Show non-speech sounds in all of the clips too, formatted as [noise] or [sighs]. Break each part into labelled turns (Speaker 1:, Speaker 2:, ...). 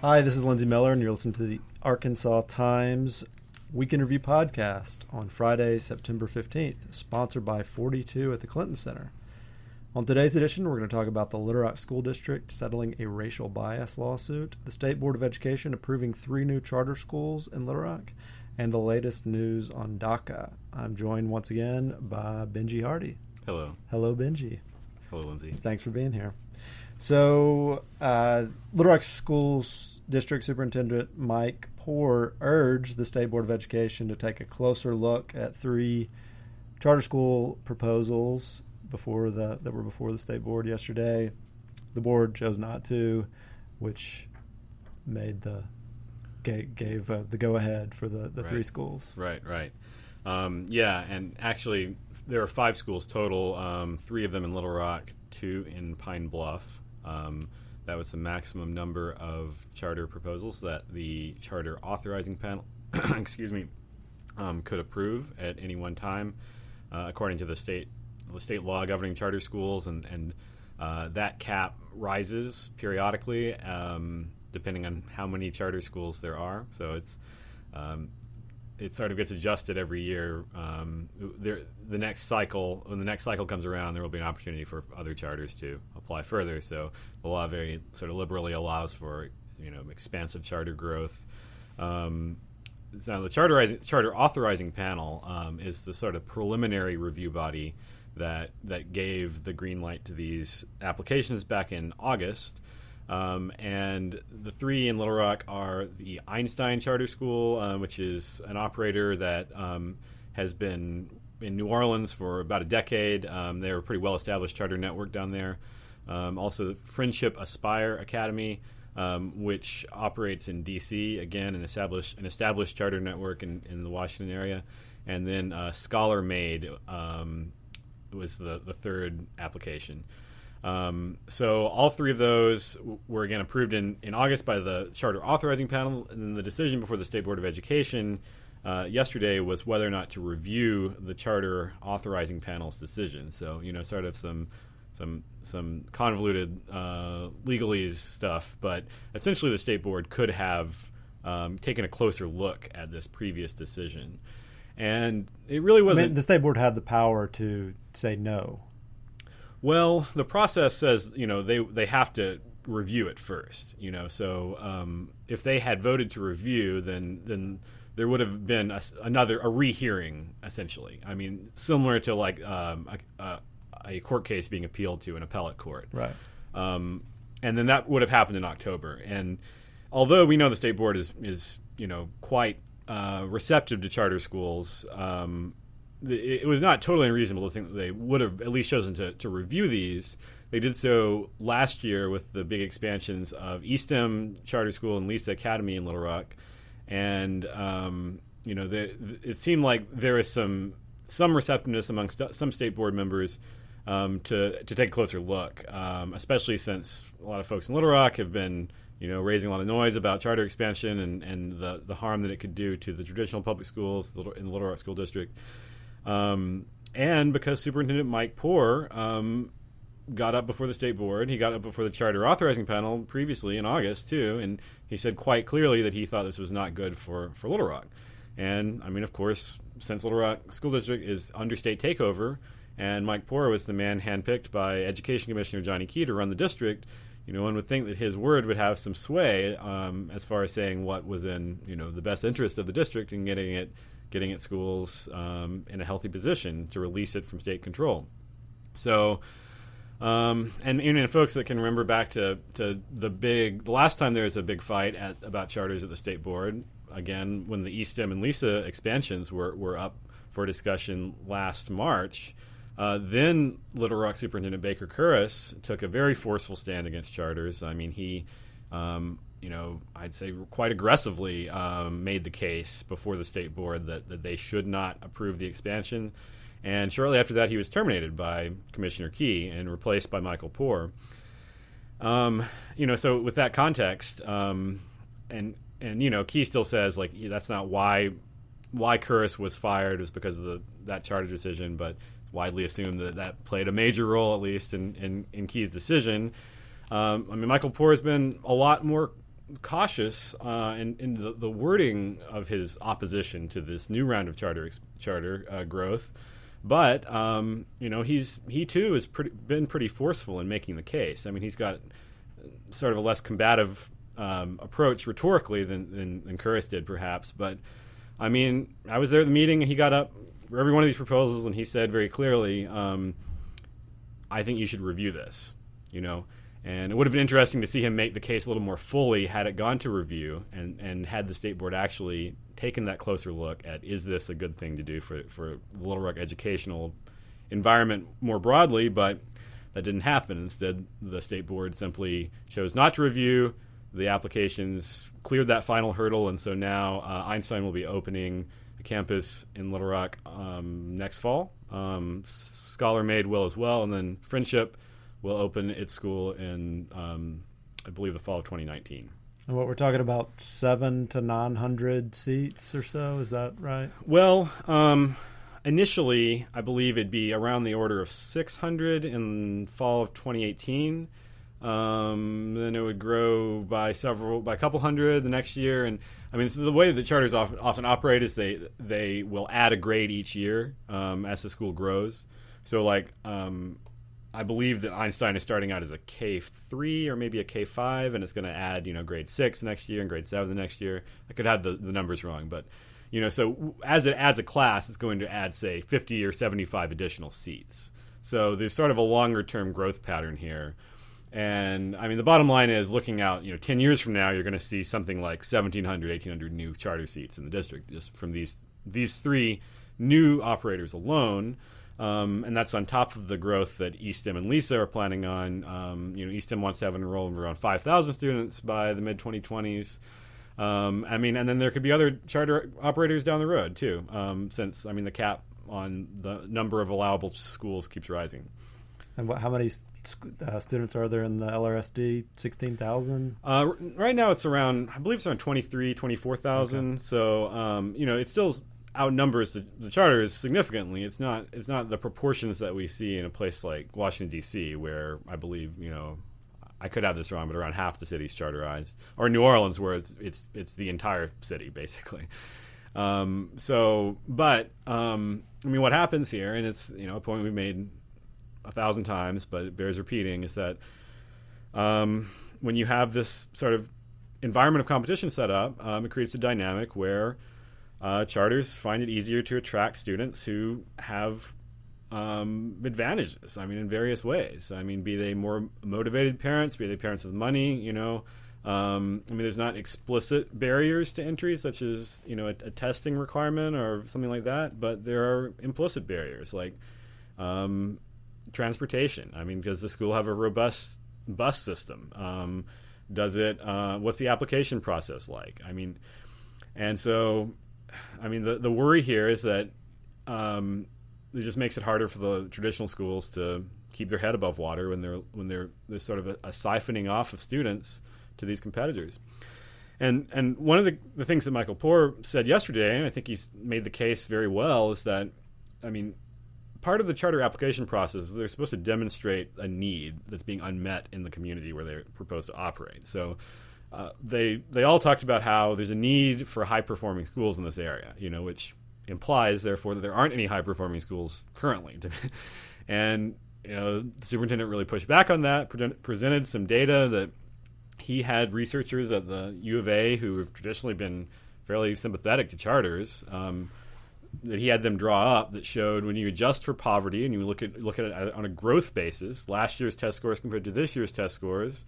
Speaker 1: Hi, this is Lindsay Miller, and you're listening to the Arkansas Times Weekend Review podcast on Friday, September 15th, sponsored by 42 at the Clinton Center. On today's edition, we're going to talk about the Little Rock School District settling a racial bias lawsuit, the State Board of Education approving three new charter schools in Little Rock, and the latest news on DACA. I'm joined once again by Benji Hardy.
Speaker 2: Hello.
Speaker 1: Hello, Benji.
Speaker 2: Hello, Lindsay.
Speaker 1: Thanks for being here. So, uh, Little Rock Schools District Superintendent Mike Poore urged the State Board of Education to take a closer look at three charter school proposals before the that were before the state board yesterday. The board chose not to, which made the gave, gave uh, the go ahead for the, the
Speaker 2: Right.
Speaker 1: three schools.
Speaker 2: Right, right. Um, yeah, and actually, there are five schools total. Um, three of them in Little Rock, two in Pine Bluff. Um, that was the maximum number of charter proposals that the charter authorizing panel, [coughs] excuse me, um, could approve at any one time, uh, according to the state the state law governing charter schools, and and uh, that cap rises periodically um, depending on how many charter schools there are. So it's um, it sort of gets adjusted every year. Um, there, the next cycle, when the next cycle comes around, there will be an opportunity for other charters to apply further. So the law very sort of liberally allows for you know expansive charter growth. Um, now the charter charter authorizing panel um, is the sort of preliminary review body that that gave the green light to these applications back in August. Um, and the three in Little Rock are the Einstein Charter School, uh, which is an operator that um, has been in New Orleans for about a decade. Um, they're a pretty well established charter network down there. Um, also, Friendship Aspire Academy, um, which operates in D.C. again, an established an established charter network in, in the Washington area, and then uh, Scholarmade um, was the the third application. Um, so all three of those were again approved in, in August by the charter authorizing panel, and then the decision before the State Board of Education uh, yesterday was whether or not to review the charter authorizing panel's decision. So you know, sort of some some some convoluted uh, legalese stuff, but essentially the state board could have um, taken a closer look at this previous decision, and it really wasn't.
Speaker 1: mean, the state board had the power to say no.
Speaker 2: Well, the process says you know they they have to review it first. You know, so um, if they had voted to review, then then there would have been a another a rehearing essentially. I mean, similar to like um, a, a, a court case being appealed to an appellate court.
Speaker 1: Right.
Speaker 2: Um, and then that would have happened in October. And although we know the state board is is you know quite uh, receptive to charter schools, um, it was not totally unreasonable to think that they would have at least chosen to, to review these. They did so last year with the big expansions of eStem Charter School and Lisa Academy in Little Rock, and um, you know the, the- it seemed like there is some some receptiveness amongst some state board members um, to to take a closer look, um, especially since a lot of folks in Little Rock have been you know raising a lot of noise about charter expansion and, and the the harm that it could do to the traditional public schools in the Little Rock School District. Um, and because Superintendent Mike Poore um, got up before the state board, he got up before the charter authorizing panel previously in August too, and he said quite clearly that he thought this was not good for, for Little Rock. And I mean, of course, since Little Rock School District is under state takeover, and Mike Poore was the man handpicked by Education Commissioner Johnny Key to run the district, you know, one would think that his word would have some sway um, as far as saying what was in you know the best interest of the district and getting it getting its schools um, in a healthy position to release it from state control. So, um, and know, folks that can remember back to, to the big, the last time there was a big fight at about charters at the state board, again, when the eStem and Lisa expansions were, were up for discussion last March, uh, then Little Rock Superintendent Baker Kurrus took a very forceful stand against charters. I mean, he, um, you know, I'd say quite aggressively um, made the case before the state board that, that they should not approve the expansion. And shortly after that, he was terminated by Commissioner Key and replaced by Michael Poore. Um, you know, so with that context, um, and and you know, Key still says like that's not why why Kurrus was fired was because of the that charter decision, but widely assumed that that played a major role at least in in, in Key's decision. Um, I mean, Michael Poore has been a lot more cautious uh, in, in the, the, wording of his opposition to this new round of charter charter uh, growth. But um, you know, he's he too has pretty, been pretty forceful in making the case. I mean, he's got sort of a less combative um, approach rhetorically than, than, than Kurrus did, perhaps. But I mean, I was there at the meeting, and he got up for every one of these proposals, and he said very clearly, um, "I think you should review this." You know, and it would have been interesting to see him make the case a little more fully had it gone to review and, and had the state board actually taken that closer look at is this a good thing to do for, for the Little Rock educational environment more broadly, but that didn't happen. Instead, the state board simply chose not to review. The applications cleared that final hurdle, and so now uh, Einstein will be opening a campus in Little Rock um, next fall. Um, Scholarmade will as well, and then Friendship will open its school in, um, I believe, the fall of 2019.
Speaker 1: And what we're talking about, seven to 900 seats or so, is that right?
Speaker 2: Well, um, initially, I believe it'd be around the order of 600 in fall of 2018. Um, then it would grow by several, by a couple hundred the next year. And I mean, so the way the charters often, often operate is they they will add a grade each year um, as the school grows. So like um, I believe that Einstein is starting out as a K three or maybe a K five, and it's going to add you know grade six next year and grade seven the next year. I could have the, the numbers wrong, but you know, so as it adds a class, it's going to add say fifty or seventy five additional seats. So there's sort of a longer term growth pattern here. And I mean, the bottom line is looking out, you know, 10 years from now, you're going to see something like 1,700, 1,800 new charter seats in the district just from these, these three new operators alone. Um, and that's on top of the growth that eStem and LISA are planning on. Um, you know, eStem wants to have an enrollment of around 5,000 students by the mid 2020s. Um, I mean, and then there could be other charter operators down the road too, um, since I mean the cap on the number of allowable schools keeps rising.
Speaker 1: And what, how many uh, students are there in the LRSD? 16,000?
Speaker 2: Uh, right now it's around, I believe it's around 23, 24,000. Okay. So, um, you know, it's still outnumbers the, the charters significantly. It's not it's not the proportions that we see in a place like Washington D.C., where I believe you know I could have this wrong, but around half the city's charterized, or New Orleans, where it's it's it's the entire city basically. Um, so, but um, I mean, what happens here, and it's you know a point we've made a thousand times, but it bears repeating, is that um, when you have this sort of environment of competition set up, um, it creates a dynamic where uh, charters find it easier to attract students who have um, advantages. I mean, in various ways. I mean, be they more motivated parents, be they parents with money. You know, um, I mean, there's not explicit barriers to entry, such as you know a, a, testing requirement or something like that, but there are implicit barriers like um, transportation. I mean, does the school have a robust bus system? Um, does it? Uh, what's the application process like? I mean, and so I mean, the the worry here is that um, it just makes it harder for the traditional schools to keep their head above water when they're when they're there's sort of a, a siphoning off of students to these competitors. And and one of the, the things that Michael Poore said yesterday, and I think he's made the case very well, is that I mean, part of the charter application process they're supposed to demonstrate a need that's being unmet in the community where they propose to operate. So uh, they they all talked about how there's a need for high performing schools in this area, you know, which implies therefore that there aren't any high performing schools currently. [laughs] and you know, the superintendent really pushed back on that, pre- presented some data that he had researchers at the U of A who have traditionally been fairly sympathetic to charters. Um, that he had them draw up that showed when you adjust for poverty and you look at look at it on a growth basis, last year's test scores compared to this year's test scores.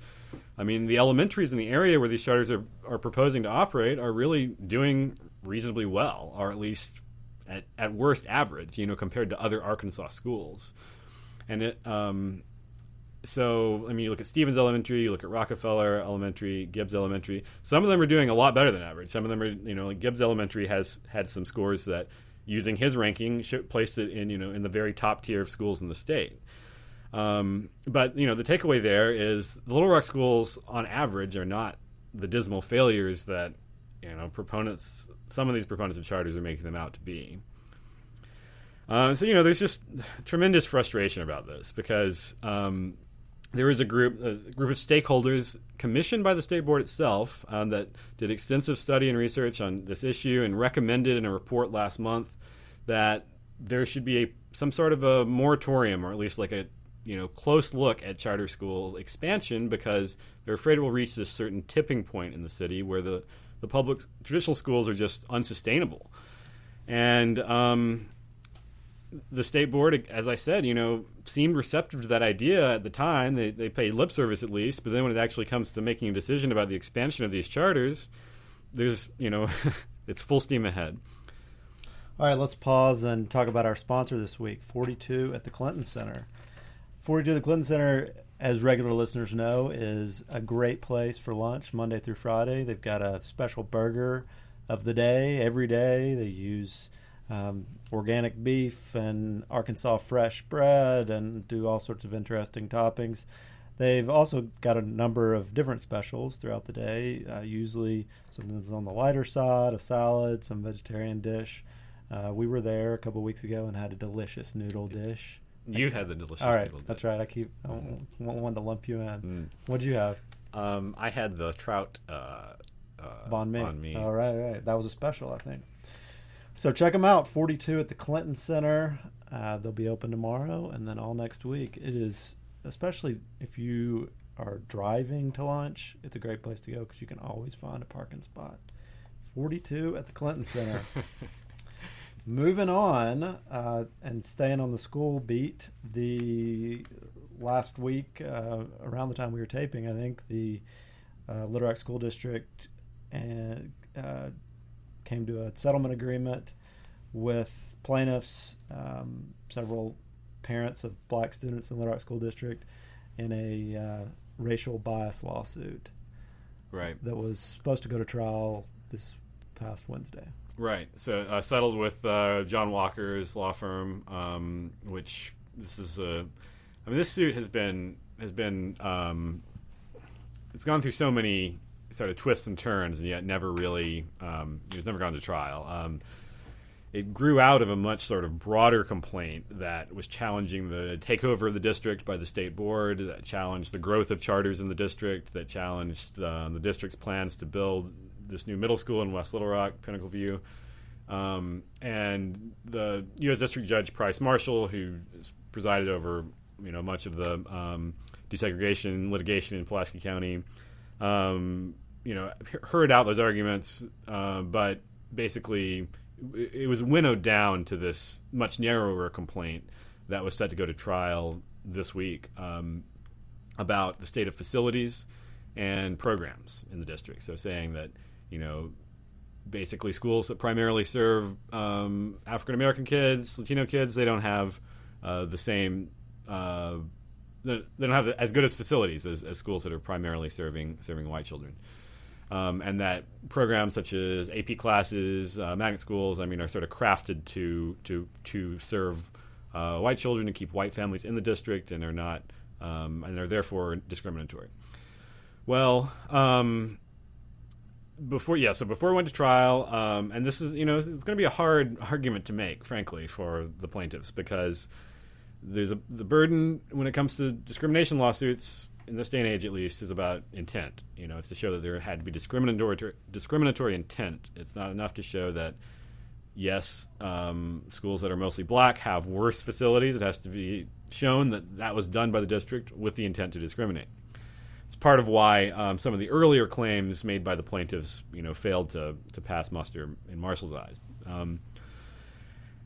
Speaker 2: I mean, the elementaries in the area where these charters are, are proposing to operate are really doing reasonably well, or at least at, at worst average, you know, compared to other Arkansas schools. And it, um, so I mean, you look at Stevens Elementary, you look at Rockefeller Elementary, Gibbs Elementary. Some of them are doing a lot better than average. Some of them are, you know, like Gibbs Elementary has had some scores that using his ranking, placed it in you know in the very top tier of schools in the state. Um, but you know the takeaway there is the Little Rock schools on average are not the dismal failures that you know proponents some of these proponents of charters are making them out to be. Uh, so you know there's just tremendous frustration about this because um, there is a group a group of stakeholders commissioned by the state board itself um, that did extensive study and research on this issue and recommended in a report last month that there should be a some sort of a moratorium or at least like a you know close look at charter school expansion because they're afraid it will reach this certain tipping point in the city where the the public traditional schools are just unsustainable. And um, the state board, as I said, you know, seemed receptive to that idea at the time. They they paid lip service at least, but then when it actually comes to making a decision about the expansion of these charters, there's you know, [laughs] it's full steam ahead.
Speaker 1: All right, let's pause and talk about our sponsor this week, 42 at the Clinton Center. 42 at the Clinton Center, as regular listeners know, is a great place for lunch Monday through Friday. They've got a special burger of the day every day. They use um, organic beef and Arkansas fresh bread and do all sorts of interesting toppings. They've also got a number of different specials throughout the day, uh, usually something that's on the lighter side, a salad, some vegetarian dish. Uh, we were there a couple weeks ago and had a delicious noodle dish.
Speaker 2: You had the delicious noodle.
Speaker 1: All right, that's right. I keep I wanted to lump you in.
Speaker 2: Mm.
Speaker 1: What'd you have?
Speaker 3: Um, I had the trout uh, uh,
Speaker 1: mi.
Speaker 3: Banh mi.
Speaker 1: All right, right. That was a special, I think. So check them out. 42 at the Clinton Center. Uh, they'll be open tomorrow and then all next week. It is, especially if you are driving to lunch, it's a great place to go because you can always find a parking spot. 42 at the Clinton Center. [laughs] Moving on uh, and staying on the school beat, the last week, uh, around the time we were taping, I think the uh, Little Rock School District and uh, came to a settlement agreement with plaintiffs, um, several parents of black students in Little Rock School District, in a uh, racial bias lawsuit
Speaker 2: Right.
Speaker 1: that was supposed to go to trial this past Wednesday.
Speaker 2: Right. So uh, settled with uh, John Walker's law firm, um, which this is a. I mean, this suit has been has been um, it's gone through so many sort of twists and turns, and yet never really um, was never gone to trial. Um, it grew out of a much sort of broader complaint that was challenging the takeover of the district by the state board, that challenged the growth of charters in the district, that challenged uh, the district's plans to build this new middle school in West Little Rock, Pinnacle View. Um, and the U.S. District Judge Price Marshall, who presided over you know much of the um, desegregation litigation in Pulaski County, um, you know, heard out those arguments, uh, but basically it was winnowed down to this much narrower complaint that was set to go to trial this week um, about the state of facilities and programs in the district. So saying that you know basically schools that primarily serve um, African American kids, Latino kids, they don't have uh, the same. Uh, they don't have as good as facilities as, as schools that are primarily serving serving white children. Um, and that programs such as AP classes, uh, magnet schools, I mean, are sort of crafted to to to serve uh, white children and keep white families in the district, and are not um, and are therefore discriminatory. Well, um, before yeah, so before we went to trial, um, and this is you know it's, it's going to be a hard argument to make, frankly, for the plaintiffs because there's a the burden when it comes to discrimination lawsuits in this day and age, at least, is about intent. You know, it's to show that there had to be discriminatory discriminatory intent. It's not enough to show that yes, um, schools that are mostly black have worse facilities. It has to be shown that that was done by the district with the intent to discriminate. It's part of why um, some of the earlier claims made by the plaintiffs, you know, failed to to pass muster in Marshall's eyes. Um,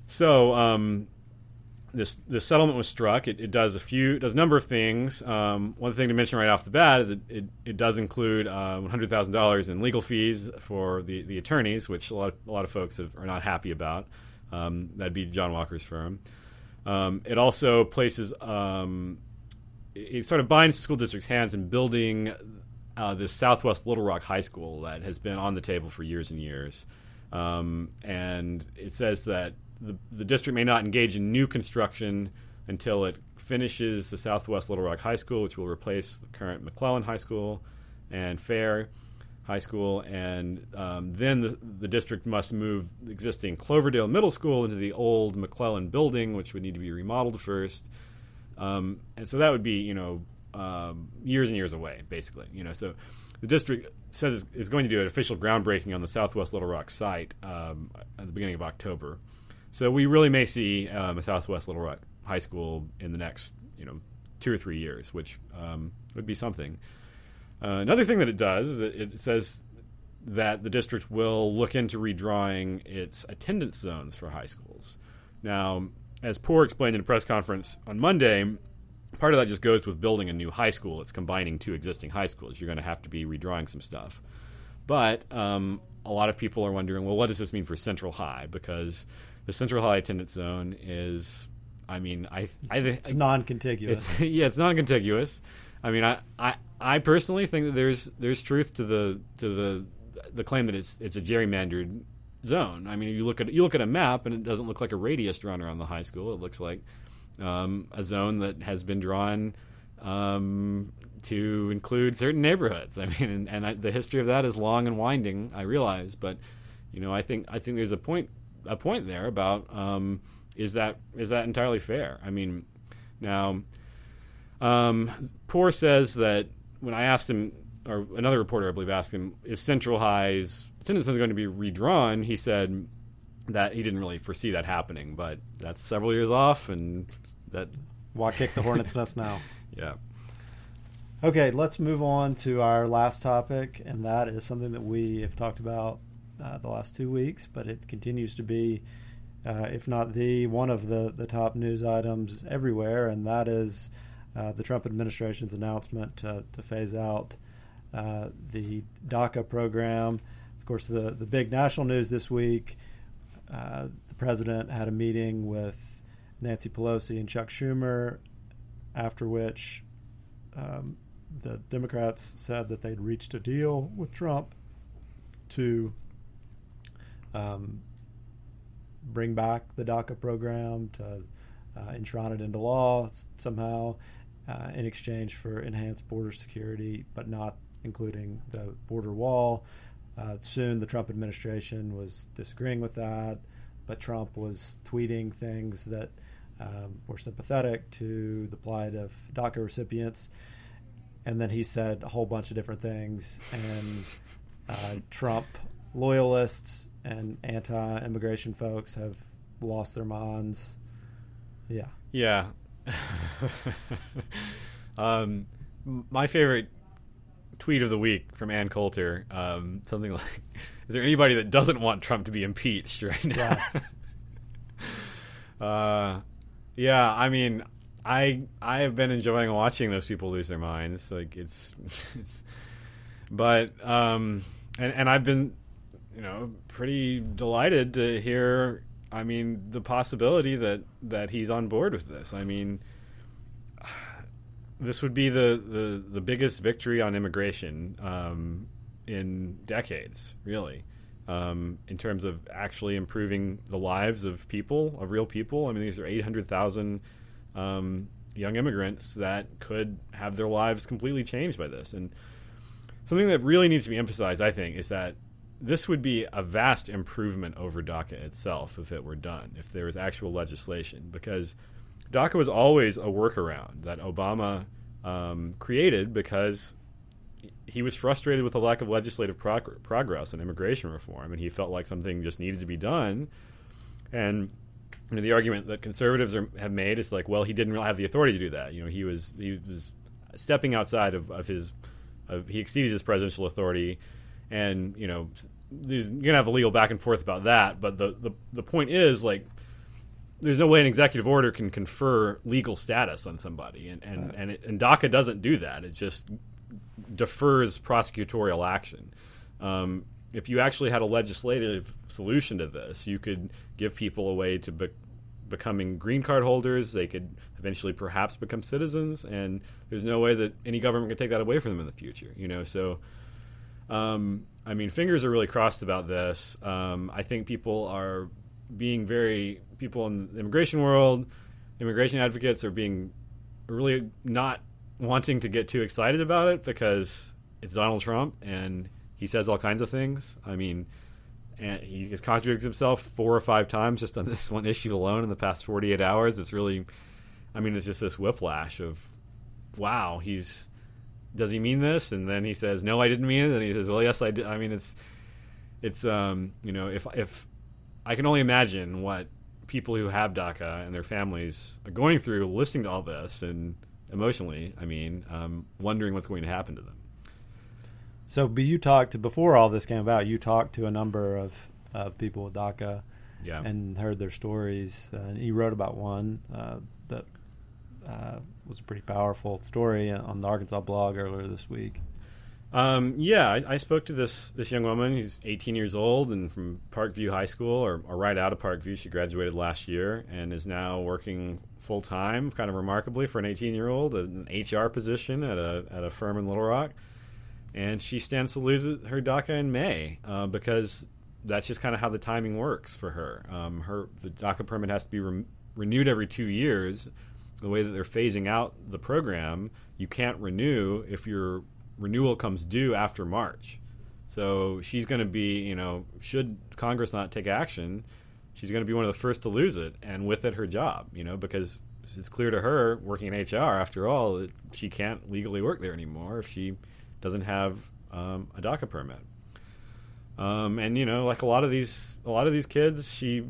Speaker 2: so um, this this settlement was struck. It, it does a few, it does a number of things. Um, one thing to mention right off the bat is it it, it does include uh, one hundred thousand dollars in legal fees for the, the attorneys, which a lot of, a lot of folks have, are not happy about. Um, that'd be John Walker's firm. Um, it also places um, it sort of binds the school district's hands in building uh, this Southwest Little Rock High School that has been on the table for years and years. Um, and it says that the, the district may not engage in new construction until it finishes the Southwest Little Rock High School, which will replace the current McClellan High School and Fair High School. And um, then the, the district must move existing Cloverdale Middle School into the old McClellan building, which would need to be remodeled first. Um, and so that would be, you know, um, years and years away, basically. You know, so the district says it's going to do an official groundbreaking on the Southwest Little Rock site um, at the beginning of October. So we really may see um, a Southwest Little Rock High School in the next, you know, two or three years, which um, would be something. Uh, another thing that it does is it, says that the district will look into redrawing its attendance zones for high schools. Now, as Poore explained in a press conference on Monday, part of that just goes with building a new high school. It's combining two existing high schools. You're going to have to be redrawing some stuff. But um, a lot of people are wondering, well, what does this mean for Central High? Because the Central High attendance zone is, I mean, I, I,
Speaker 1: It's non-contiguous.
Speaker 2: it's, [laughs] yeah, it's non-contiguous. I mean, I, I, I personally think that there's there's truth to the to the the claim that it's it's a gerrymandered zone. I mean, you look at you look at a map and it doesn't look like a radius drawn around the high school. It looks like um, a zone that has been drawn um, to include certain neighborhoods. I mean, and, and I, the history of that is long and winding. I realize, but you know, I think I think there's a point a point there about um, is that is that entirely fair? I mean, now um, Poore says that when I asked him, or another reporter I believe asked him, is Central High's attendance going to be redrawn? He said that he didn't really foresee that happening, but that's several years off, and that [laughs]
Speaker 1: Why kick the hornet's nest now? [laughs]
Speaker 2: yeah.
Speaker 1: Okay, let's move on to our last topic, and that is something that we have talked about uh, the last two weeks, but it continues to be, uh, if not the one of the, the top news items everywhere, and that is uh, the Trump administration's announcement to, to phase out uh, the DACA program. Of course, the, the big national news this week uh, the president had a meeting with Nancy Pelosi and Chuck Schumer, after which um, the Democrats said that they'd reached a deal with Trump to um, bring back the DACA program, to uh, enshrine it into law somehow uh, in exchange for enhanced border security, but not including the border wall. Uh, soon, the Trump administration was disagreeing with that, but Trump was tweeting things that um, were sympathetic to the plight of DACA recipients. And then he said a whole bunch of different things, and uh, Trump loyalists and anti-immigration folks have lost their minds. Yeah,
Speaker 2: Yeah. [laughs] um, my favorite tweet of the week from Ann Coulter, um, something [laughs] like, "Is there anybody that doesn't want Trump to be impeached right now?" [laughs] uh, yeah. I mean, I I have been enjoying watching those people lose their minds. Like it's, it's but um, and and I've been, you know, pretty delighted to hear. I mean, the possibility that that he's on board with this. I mean, [sighs] this would be the the, the biggest victory on immigration um, in decades, really, um, in terms of actually improving the lives of people, of real people. I mean, these are eight hundred thousand um, young immigrants that could have their lives completely changed by this, and something that really needs to be emphasized, I think, is that this would be a vast improvement over DACA itself if it were done, if there was actual legislation, because DACA was always a workaround that Obama um, created because he was frustrated with the lack of legislative prog- progress on immigration reform, and he felt like something just needed to be done. And you know, the argument that conservatives are, have made is like, well, he didn't really have the authority to do that. You know, he was he was stepping outside of, of his of, he exceeded his presidential authority, and you know, there's, you're gonna have a legal back and forth about that. But the the, the point is like there's no way an executive order can confer legal status on somebody, and and
Speaker 1: Right.
Speaker 2: and, it, and DACA doesn't do that. It just defers prosecutorial action. Um, if you actually had a legislative solution to this, you could give people a way to be- becoming green card holders. They could eventually perhaps become citizens, and there's no way that any government could take that away from them in the future. You know, so um, I mean, fingers are really crossed about this. Um, I think people are being very people in the immigration world, immigration advocates are being really not wanting to get too excited about it because it's Donald Trump and he says all kinds of things. I mean, and he has contradicted himself four or five times just on [laughs] this one issue alone in the past 48 hours. It's really, I mean, it's just this whiplash of wow, he's does he mean this? And then he says, no, I didn't mean it. And he says, well, yes, I did. I mean, it's it's um, you know, if if I can only imagine what people who have DACA and their families are going through listening to all this and emotionally, I mean, um, wondering what's going to happen to them.
Speaker 1: So, but you talked before all this came about. You talked to a number of of people with DACA,
Speaker 2: yeah,
Speaker 1: and heard their stories. Uh, and you wrote about one uh, that uh, was a pretty powerful story on the Arkansas blog earlier this week.
Speaker 2: Um, yeah, I, I, spoke to this this young woman who's 18 years old and from Parkview High School, or, or right out of Parkview. She graduated last year and is now working full time, kind of remarkably for an 18 year old, an HR position at a at a firm in Little Rock. And she stands to lose her DACA in May uh, because that's just kind of how the timing works for her. Um, her the DACA permit has to be re- renewed every two years. The way that they're phasing out the program, you can't renew if your renewal comes due after March. So she's going to be, you know, should Congress not take action, she's going to be one of the first to lose it, and with it, her job, you know, because it's clear to her, working in HR, after all, that she can't legally work there anymore if she doesn't have um, a DACA permit. Um, and you know, like a lot of these, a lot of these kids, she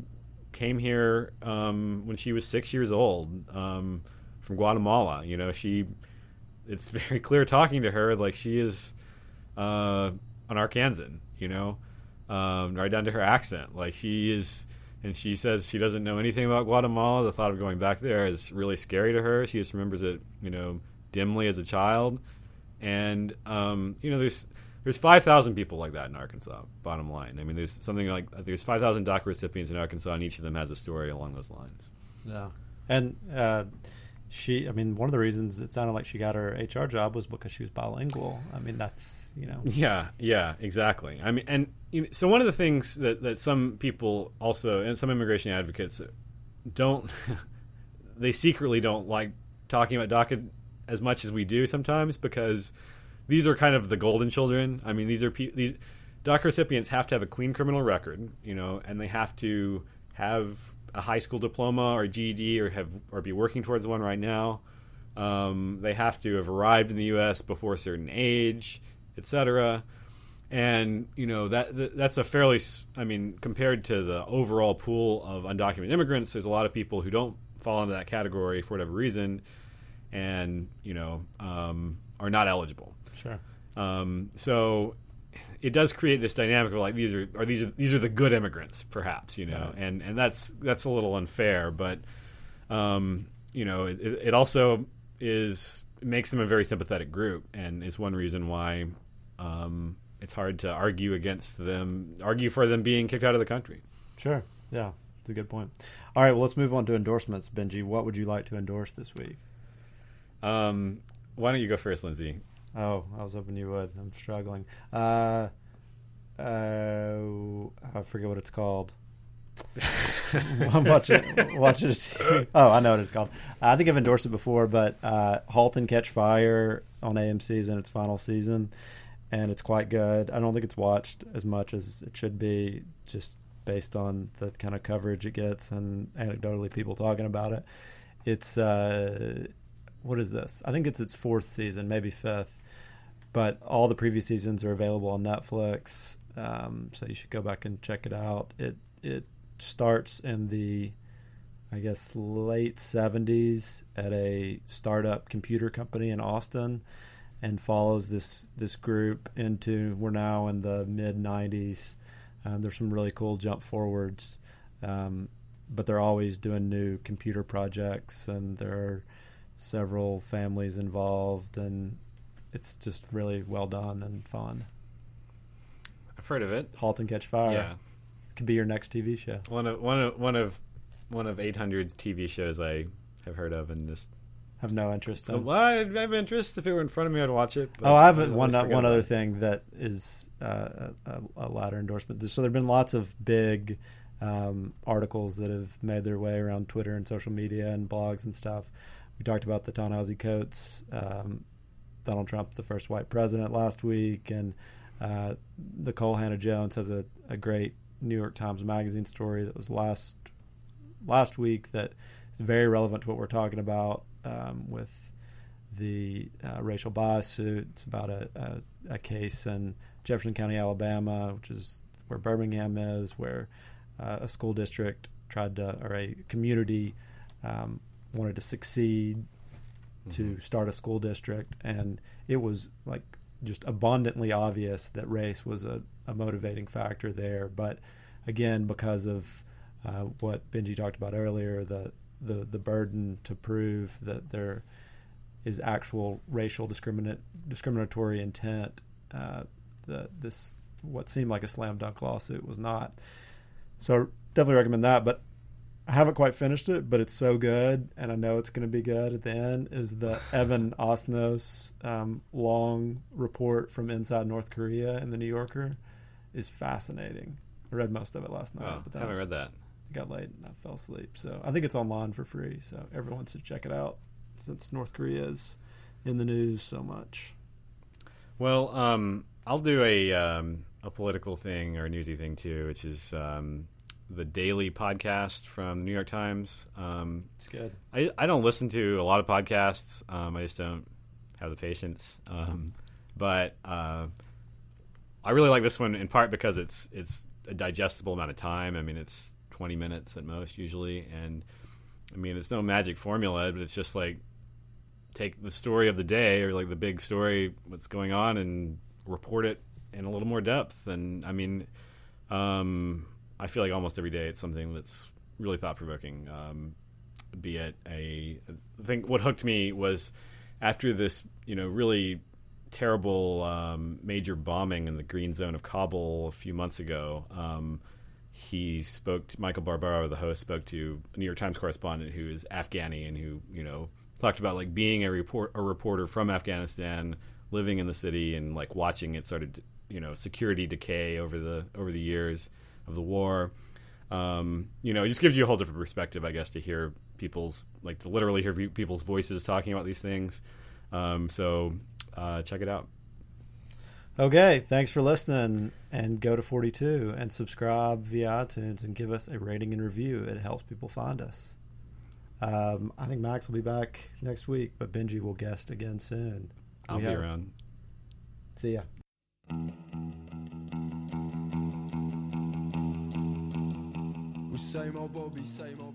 Speaker 2: came here um, when she was six years old um, from Guatemala. You know, she it's very clear talking to her like she is uh, an Arkansan, you know, um, right down to her accent. Like she is, and she says she doesn't know anything about Guatemala. The thought of going back there is really scary to her. She just remembers it, you know, dimly as a child. And um, you know, there's there's 5,000 people like that in Arkansas. Bottom line, I mean, there's something like there's 5,000 DACA recipients in Arkansas, and each of them has a story along those lines.
Speaker 1: Yeah, and. Uh, she i mean one of the reasons it sounded like she got her hr job was because she was bilingual i mean that's you know
Speaker 2: yeah yeah exactly i mean and you know, so one of the things that, that some people also and some immigration advocates don't [laughs] they secretly don't like talking about DACA as much as we do sometimes because these are kind of the golden children i mean these are pe- these DACA recipients have to have a clean criminal record you know and they have to have a high school diploma or GED or have or be working towards one right now. Um, they have to have arrived in the U.S. before a certain age, etc. And you know that that's a fairly, I mean, compared to the overall pool of undocumented immigrants, there's a lot of people who don't fall into that category for whatever reason, and you know um, are not eligible.
Speaker 1: Sure.
Speaker 2: Um, so it does create this dynamic of like these are, are these are these are the good immigrants, perhaps you know, and and that's that's a little unfair, but um, you know, it, it also is makes them a very sympathetic group, and is one reason why um, it's hard to argue against them, argue for them being kicked out of the country.
Speaker 1: Sure, yeah, it's a good point. All right, well, let's move on to endorsements. Benji, what would you like to endorse this week?
Speaker 2: Um, why don't you go first, Lindsay?
Speaker 1: Oh, I was hoping you would. I'm struggling. Uh, uh, I forget what it's called. [laughs] I'm watching, watching it. Oh, I know what it's called. I think I've endorsed it before, but uh, *Halt and Catch Fire* on AMC is in its final season, and it's quite good. I don't think it's watched as much as it should be, just based on the kind of coverage it gets and anecdotally people talking about it. It's uh, what is this? I think it's its fourth season, maybe fifth but all the previous seasons are available on Netflix, um, so you should go back and check it out. It it starts in the I guess late 70s at a startup computer company in Austin and follows this this group into we're now in the mid 90s. Um, there's some really cool jump forwards, um, but they're always doing new computer projects and there are several families involved and it's just really well done and fun.
Speaker 2: I've heard of it.
Speaker 1: Halt and Catch Fire.
Speaker 2: Yeah,
Speaker 1: could be your next TV show.
Speaker 2: One of one of one of one of 800 TV shows I have heard of and just
Speaker 1: have no interest in.
Speaker 2: Well, I have interest. If it were in front of me, I'd watch it.
Speaker 1: Oh, I have one one other thing that is uh, a, a ladder endorsement. So there have been lots of big um, articles that have made their way around Twitter and social media and blogs and stuff. We talked about the Ta-Nehisi Coates um, Donald Trump, the first white president, last week, and uh, Nikole Hannah-Jones has a, a great New York Times Magazine story that was last last week that is very relevant to what we're talking about um, with the uh, racial bias suit. It's about a, a, a, case in Jefferson County, Alabama, which is where Birmingham is, where uh, a school district tried to, or a community um, wanted to succeed mm-hmm. to start a school district, and it was like just abundantly obvious that race was a, a motivating factor there. But again, because of uh, what Benji talked about earlier, the the the burden to prove that there is actual racial discriminate discriminatory intent. Uh, the this what seemed like a slam dunk lawsuit was not. So definitely recommend that. But I haven't quite finished it, but it's so good, and I know it's going to be good at the end. Is the [sighs] Evan Osnos um, long report from inside North Korea in the New Yorker is fascinating. I read most of it last night.
Speaker 2: Oh, but then I haven't read that.
Speaker 1: Got late and I fell asleep. So I think it's online for free. So everyone should check it out since North Korea is in the news so much.
Speaker 2: Well, um, I'll do a um, a political thing or a newsy thing too, which is um, the daily podcast from the New York Times.
Speaker 1: Um, it's good.
Speaker 2: I, I don't listen to a lot of podcasts. Um, I just don't have the patience. Um, but uh, I really like this one in part because it's it's a digestible amount of time. I mean, it's 20 minutes at most usually, and I mean, it's no magic formula, but it's just like take the story of the day or like the big story, what's going on, and report it in a little more depth. And I mean, um, I feel like almost every day it's something that's really thought provoking. Um, be it a, I think what hooked me was after this, you know, really terrible um, major bombing in the green zone of Kabul a few months ago. Um, he spoke to Michael Barbaro, the host, spoke to a New York Times correspondent who is Afghani and who you know talked about like being a report a reporter from Afghanistan, living in the city and like watching it sort of you know security decay over the over the years of the war. Um, you know, it just gives you a whole different perspective, I guess, to hear people's like to literally hear people's voices talking about these things. Um, so uh, check it out.
Speaker 1: Okay, thanks for listening, and go to 42 and subscribe via iTunes and give us a rating and review. It helps people find us. Um, I think Max will be back next week, but Benji will guest again soon.
Speaker 2: I'll we be have... around.
Speaker 1: See ya. Same old Bobby, same old